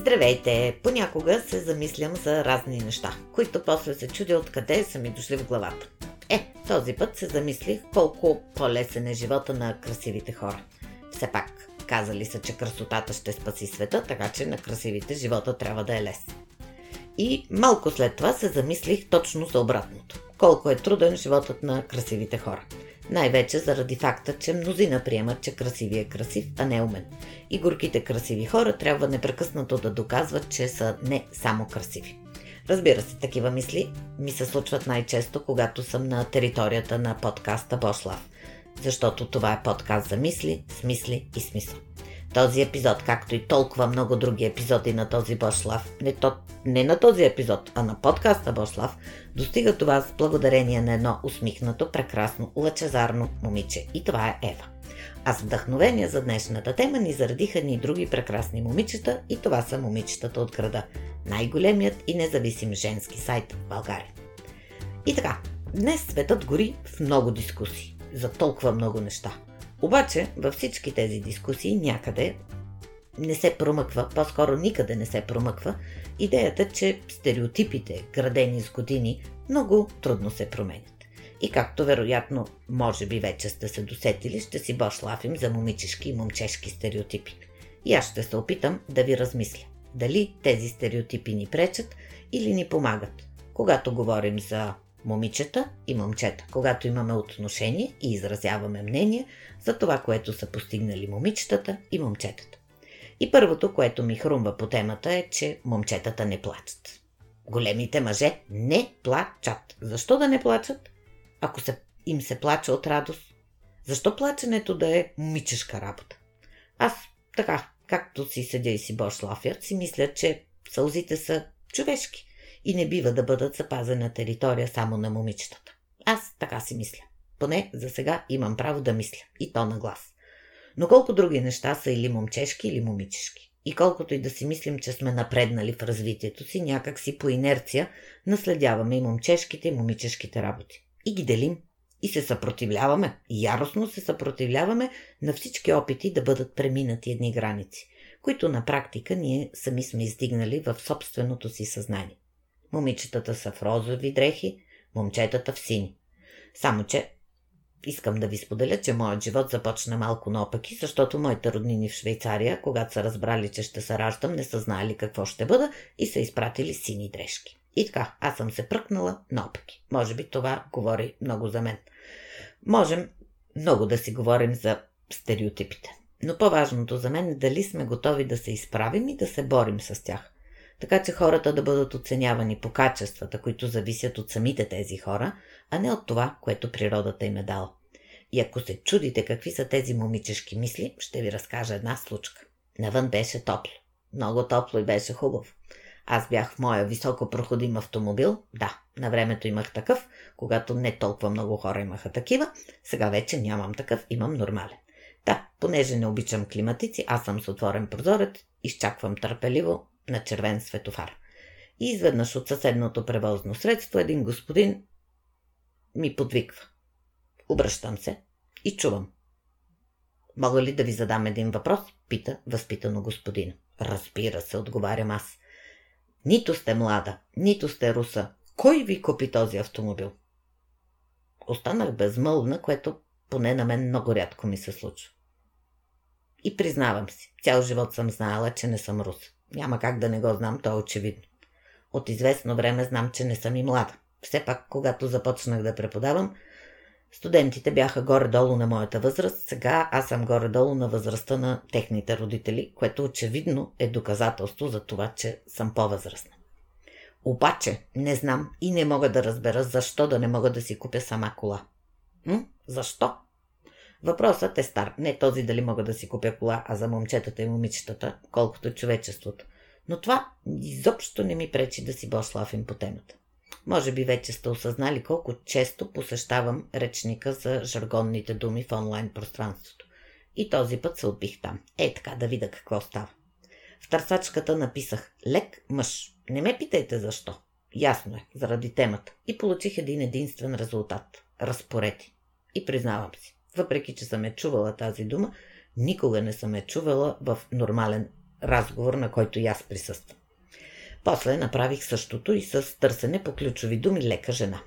Здравейте! Понякога се замислям за разни неща, които после се чудя откъде са ми дошли в главата. Е, този път се замислих колко по-лесен е живота на красивите хора. Все пак, казали са, че красотата ще спаси света, така че на красивите живота трябва да е лесен. И малко след това се замислих точно за обратното. Колко е труден животът на красивите хора. Най-вече заради факта, че мнозина приемат, че красиви е красив, а не умен. И горките красиви хора трябва непрекъснато да доказват, че са не само красиви. Разбира се, такива мисли ми се случват най-често, когато съм на територията на подкаста Бошлав. Защото това е подкаст за мисли, смисли и смисъл. Този епизод, както и толкова много други епизоди на този Бошлав, не, то, не на този епизод, а на подкаста Бошлав, достига това с благодарение на едно усмихнато, прекрасно, лъчезарно момиче. И това е Ева. А с вдъхновение за днешната тема ни зарадиха ни други прекрасни момичета и това са момичетата от града. Най-големият и независим женски сайт в България. И така, днес светът гори в много дискусии за толкова много неща. Обаче във всички тези дискусии някъде не се промъква, по-скоро никъде не се промъква идеята, че стереотипите, градени с години, много трудно се променят. И както вероятно, може би вече сте се досетили, ще си бошлафим за момичешки и момчешки стереотипи. И аз ще се опитам да ви размисля. Дали тези стереотипи ни пречат или ни помагат, когато говорим за момичета и момчета, когато имаме отношение и изразяваме мнение за това, което са постигнали момичетата и момчетата. И първото, което ми хрумва по темата е, че момчетата не плачат. Големите мъже не плачат. Защо да не плачат? Ако се, им се плача от радост. Защо плаченето да е момичешка работа? Аз така, както си седя и си бошлафя, си мисля, че сълзите са човешки и не бива да бъдат запазена територия само на момичетата. Аз така си мисля. Поне за сега имам право да мисля. И то на глас. Но колко други неща са или момчешки, или момичешки. И колкото и да си мислим, че сме напреднали в развитието си, някак си по инерция наследяваме и момчешките и момичешките работи. И ги делим. И се съпротивляваме. И яростно се съпротивляваме на всички опити да бъдат преминати едни граници, които на практика ние сами сме издигнали в собственото си съзнание. Момичетата са в розови дрехи, момчетата в сини. Само, че искам да ви споделя, че моят живот започна малко наопаки, защото моите роднини в Швейцария, когато са разбрали, че ще се раждам, не са знали какво ще бъда и са изпратили сини дрежки. И така, аз съм се пръкнала наопаки. Може би това говори много за мен. Можем много да си говорим за стереотипите. Но по-важното за мен е дали сме готови да се изправим и да се борим с тях така че хората да бъдат оценявани по качествата, които зависят от самите тези хора, а не от това, което природата им е дала. И ако се чудите какви са тези момичешки мисли, ще ви разкажа една случка. Навън беше топло. Много топло и беше хубаво. Аз бях в моя високо проходим автомобил. Да, на времето имах такъв, когато не толкова много хора имаха такива. Сега вече нямам такъв, имам нормален. Да, понеже не обичам климатици, аз съм с отворен прозорец, изчаквам търпеливо на червен светофар. И изведнъж от съседното превозно средство един господин ми подвиква. Обръщам се и чувам. Мога ли да ви задам един въпрос? Пита възпитано господин. Разбира се, отговарям аз. Нито сте млада, нито сте руса. Кой ви купи този автомобил? Останах безмълвна, което поне на мен много рядко ми се случва. И признавам си, цял живот съм знаела, че не съм руса. Няма как да не го знам, то е очевидно. От известно време знам, че не съм и млада. Все пак, когато започнах да преподавам, студентите бяха горе-долу на моята възраст, сега аз съм горе-долу на възрастта на техните родители, което очевидно е доказателство за това, че съм по-възрастна. Обаче не знам и не мога да разбера защо да не мога да си купя сама кола. М? Защо? Въпросът е стар. Не този дали мога да си купя кола, а за момчетата и момичетата, колкото човечеството. Но това изобщо не ми пречи да си бошлафим по темата. Може би вече сте осъзнали колко често посещавам речника за жаргонните думи в онлайн пространството. И този път се отбих там. Е така да видя какво става. В търсачката написах лек мъж. Не ме питайте защо. Ясно е, заради темата. И получих един единствен резултат. Разпорети. И признавам си въпреки че съм е чувала тази дума, никога не съм е чувала в нормален разговор, на който и аз присъствам. После направих същото и с търсене по ключови думи лека жена.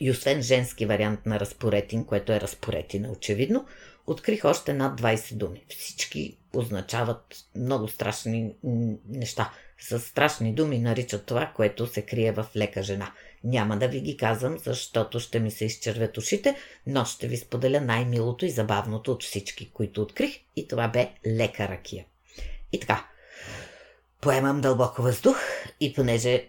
И освен женски вариант на разпоретин, което е разпоретина очевидно, открих още над 20 думи. Всички означават много страшни неща. С страшни думи наричат това, което се крие в лека жена. Няма да ви ги казвам, защото ще ми се изчервят ушите, но ще ви споделя най-милото и забавното от всички, които открих и това бе лека ракия. И така, поемам дълбоко въздух и понеже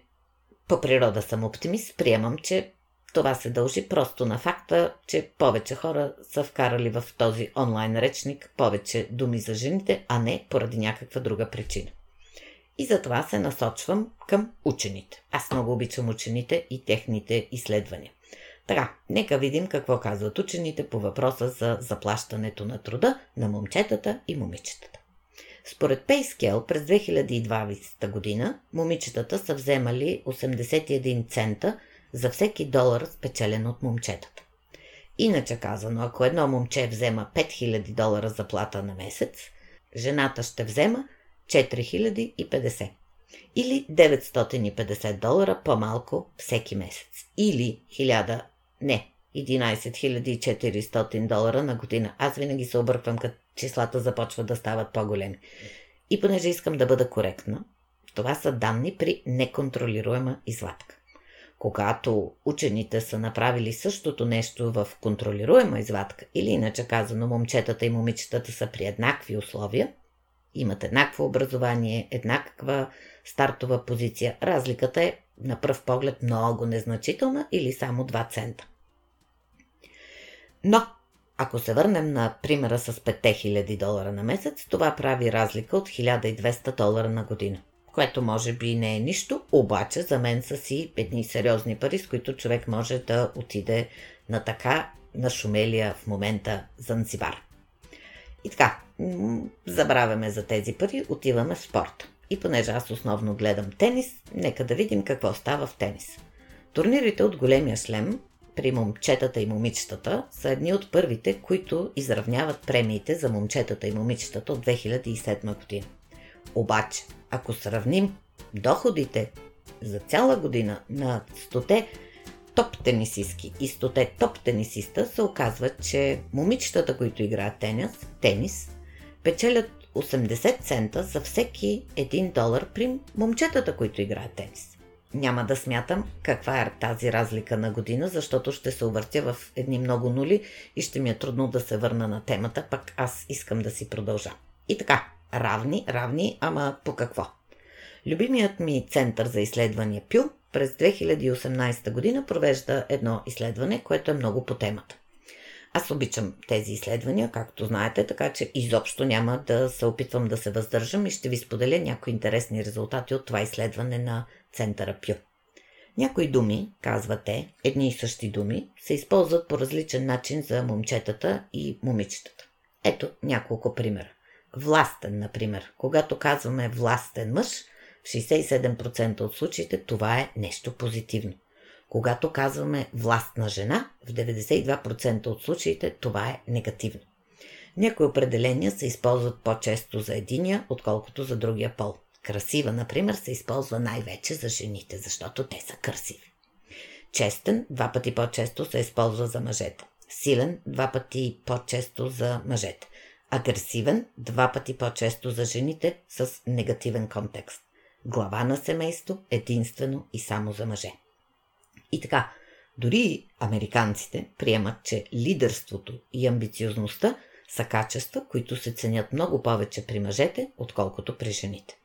по природа съм оптимист, приемам, че това се дължи просто на факта, че повече хора са вкарали в този онлайн речник повече думи за жените, а не поради някаква друга причина. И затова се насочвам към учените. Аз много обичам учените и техните изследвания. Така, нека видим какво казват учените по въпроса за заплащането на труда на момчетата и момичетата. Според Пейскел през 2020 година момичетата са вземали 81 цента за всеки долар спечелен от момчетата. Иначе казано, ако едно момче взема 5000 долара заплата на месец, жената ще взема 4050 или 950 долара по-малко всеки месец. Или 1000, не, 11400 долара на година. Аз винаги се обърквам, като числата започват да стават по-големи. И понеже искам да бъда коректна, това са данни при неконтролируема извадка. Когато учените са направили същото нещо в контролируема извадка, или иначе казано момчетата и момичетата са при еднакви условия, имат еднакво образование, еднаква стартова позиция, разликата е на пръв поглед много незначителна или само 2 цента. Но, ако се върнем на примера с 5000 долара на месец, това прави разлика от 1200 долара на година което може би не е нищо, обаче за мен са си едни сериозни пари, с които човек може да отиде на така на шумелия в момента Занзибар. И така, забравяме за тези пари, отиваме в спорта. И понеже аз основно гледам тенис, нека да видим какво става в тенис. Турнирите от големия шлем при момчетата и момичетата са едни от първите, които изравняват премиите за момчетата и момичетата от 2007 година. Обаче, ако сравним доходите за цяла година на 100 топ тенисистки и 100 топ тенисиста, се оказва, че момичетата, които играят тенис, тенис печелят 80 цента за всеки 1 долар при момчетата, които играят тенис. Няма да смятам каква е тази разлика на година, защото ще се объртя в едни много нули и ще ми е трудно да се върна на темата, пък аз искам да си продължа. И така, Равни, равни, ама по какво? Любимият ми център за изследвания Пю през 2018 година провежда едно изследване, което е много по темата. Аз обичам тези изследвания, както знаете, така че изобщо няма да се опитвам да се въздържам и ще ви споделя някои интересни резултати от това изследване на центъра Пю. Някои думи, казвате, едни и същи думи, се използват по различен начин за момчетата и момичетата. Ето няколко примера. Властен, например. Когато казваме властен мъж, в 67% от случаите това е нещо позитивно. Когато казваме властна жена, в 92% от случаите това е негативно. Някои определения се използват по-често за единия, отколкото за другия пол. Красива, например, се използва най-вече за жените, защото те са красиви. Честен два пъти по-често се използва за мъжете. Силен два пъти по-често за мъжете агресивен два пъти по-често за жените с негативен контекст. Глава на семейство единствено и само за мъже. И така, дори американците приемат, че лидерството и амбициозността са качества, които се ценят много повече при мъжете, отколкото при жените.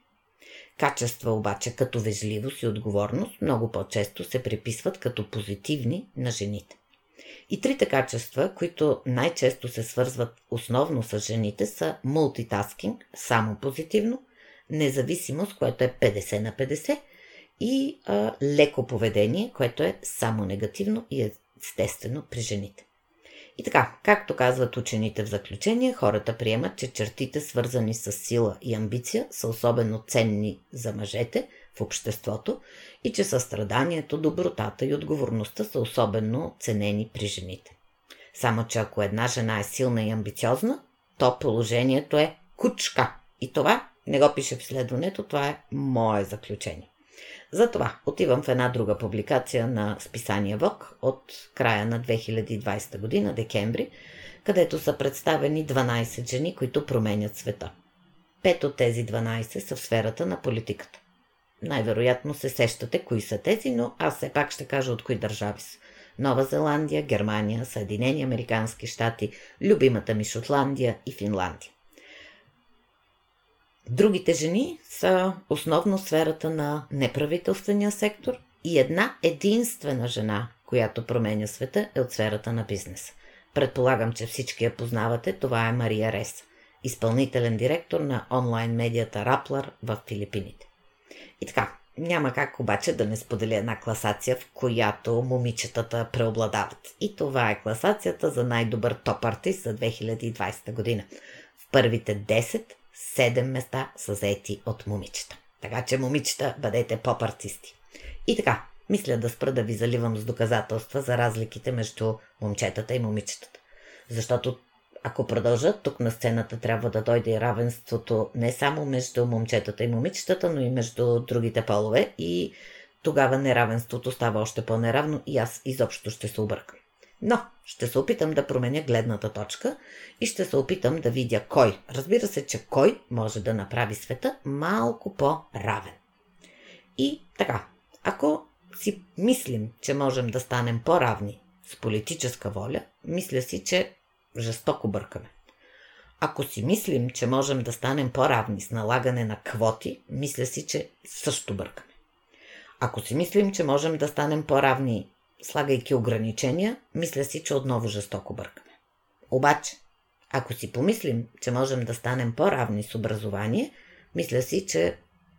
Качества обаче като вежливост и отговорност много по-често се приписват като позитивни на жените. И трите качества, които най-често се свързват основно с жените, са мултитаскинг, само позитивно, независимост, което е 50 на 50, и а, леко поведение, което е само негативно и естествено при жените. И така, както казват учените в заключение, хората приемат, че чертите свързани с сила и амбиция са особено ценни за мъжете в обществото и че състраданието, добротата и отговорността са особено ценени при жените. Само, че ако една жена е силна и амбициозна, то положението е кучка. И това Не го пише в изследването, това е мое заключение. Затова отивам в една друга публикация на списание ВОК от края на 2020 година, декември, където са представени 12 жени, които променят света. Пет от тези 12 са в сферата на политиката. Най-вероятно се сещате кои са тези, но аз все пак ще кажа от кои държави са. Нова Зеландия, Германия, Съединени Американски щати, любимата ми Шотландия и Финландия. Другите жени са основно сферата на неправителствения сектор и една единствена жена, която променя света, е от сферата на бизнеса. Предполагам, че всички я познавате. Това е Мария Рес, изпълнителен директор на онлайн медията Раплар в Филипините. И така, няма как обаче да не споделя една класация, в която момичетата преобладават. И това е класацията за най-добър топ артист за 2020 година. В първите 10, 7 места са заети от момичета. Така че, момичета, бъдете поп-артисти. И така, мисля да спра да ви заливам с доказателства за разликите между момчетата и момичетата. Защото ако продължат, тук на сцената трябва да дойде и равенството не само между момчетата и момичетата, но и между другите полове и тогава неравенството става още по-неравно и аз изобщо ще се объркам. Но ще се опитам да променя гледната точка и ще се опитам да видя кой. Разбира се, че кой може да направи света малко по-равен. И така, ако си мислим, че можем да станем по-равни с политическа воля, мисля си, че жестоко бъркаме. Ако си мислим, че можем да станем по-равни с налагане на квоти, мисля си, че също бъркаме. Ако си мислим, че можем да станем по-равни, слагайки ограничения, мисля си, че отново жестоко бъркаме. Обаче, ако си помислим, че можем да станем по-равни с образование, мисля си, че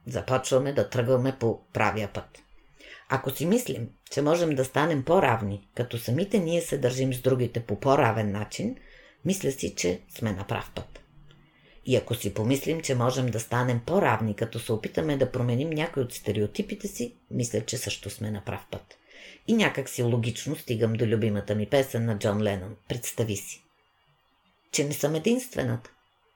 започваме да тръгваме по правия път. Ако си мислим, че можем да станем по-равни, като самите ние се държим с другите по по-равен начин, мисля си, че сме на прав път. И ако си помислим, че можем да станем по-равни, като се опитаме да променим някои от стереотипите си, мисля, че също сме на прав път. И някак си логично стигам до любимата ми песен на Джон Ленън. Представи си. Че не съм единствената.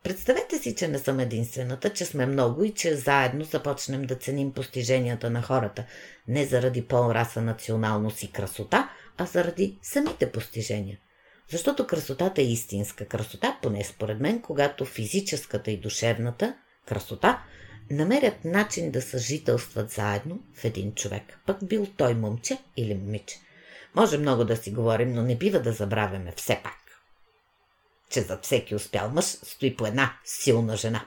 Представете си, че не съм единствената, че сме много и че заедно започнем да ценим постиженията на хората, не заради пол, раса, националност и красота, а заради самите постижения. Защото красотата е истинска красота, поне според мен, когато физическата и душевната красота намерят начин да съжителстват заедно в един човек, пък бил той момче или момиче. Може много да си говорим, но не бива да забравяме все пак че зад всеки успял мъж стои по една силна жена.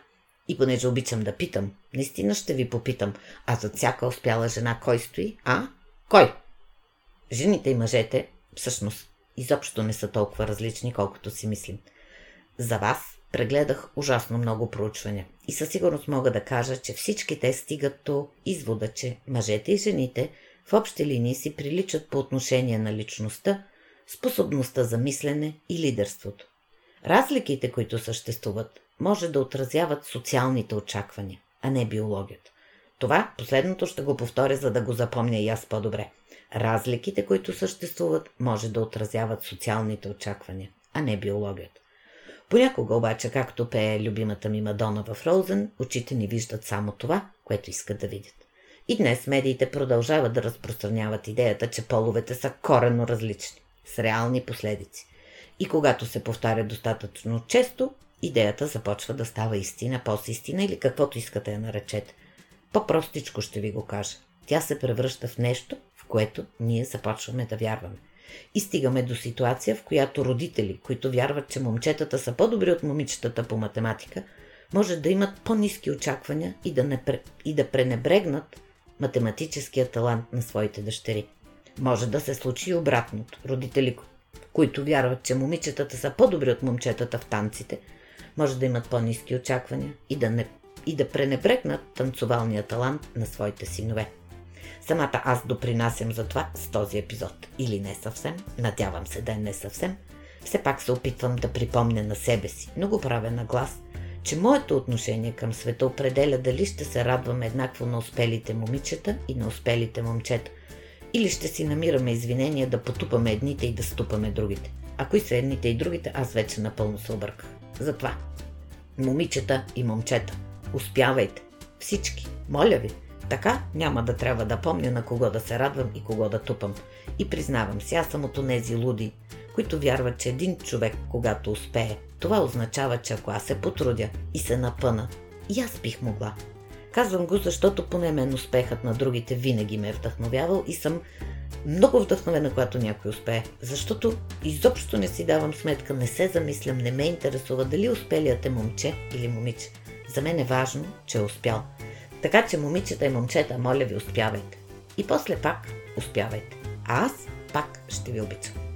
И понеже обичам да питам, наистина ще ви попитам, а зад всяка успяла жена кой стои? А? Кой? Жените и мъжете, всъщност, изобщо не са толкова различни, колкото си мислим. За вас прегледах ужасно много проучвания и със сигурност мога да кажа, че всички те стигат до извода, че мъжете и жените в общи линии си приличат по отношение на личността, способността за мислене и лидерството. Разликите, които съществуват, може да отразяват социалните очаквания, а не биологията. Това последното ще го повторя, за да го запомня и аз по-добре. Разликите, които съществуват, може да отразяват социалните очаквания, а не биологията. Понякога обаче, както пее любимата ми Мадона в Роузен, очите ни виждат само това, което искат да видят. И днес медиите продължават да разпространяват идеята, че половете са коренно различни, с реални последици. И когато се повтаря достатъчно често, идеята започва да става истина, пост-истина или каквото искате я наречете. По-простичко ще ви го кажа. Тя се превръща в нещо, в което ние започваме да вярваме. И стигаме до ситуация, в която родители, които вярват, че момчетата са по-добри от момичетата по математика, може да имат по-низки очаквания и да, не, и да пренебрегнат математическия талант на своите дъщери. Може да се случи и обратното. Родители, които вярват, че момичетата са по-добри от момчетата в танците, може да имат по-низки очаквания и да, не, и да пренебрегнат танцовалния талант на своите синове. Самата аз допринасям за това с този епизод. Или не съвсем, надявам се да е не съвсем. Все пак се опитвам да припомня на себе си, но го правя на глас, че моето отношение към света определя дали ще се радвам еднакво на успелите момичета и на успелите момчета – или ще си намираме извинения да потупаме едните и да ступаме другите. А кои са едните и другите, аз вече напълно се обърках. Затова, момичета и момчета, Успявайте. Всички. Моля ви. Така няма да трябва да помня на кого да се радвам и кого да тупам. И признавам си, аз съм от онези луди, които вярват, че един човек, когато успее, това означава, че ако аз се потрудя и се напъна, и аз бих могла. Казвам го, защото поне мен успехът на другите винаги ме е вдъхновявал и съм много вдъхновена, когато някой успее. Защото изобщо не си давам сметка, не се замислям, не ме интересува дали успелият е момче или момиче. За мен е важно, че е успял. Така че, момичета и момчета, моля ви, успявайте. И после пак успявайте. А аз пак ще ви обичам.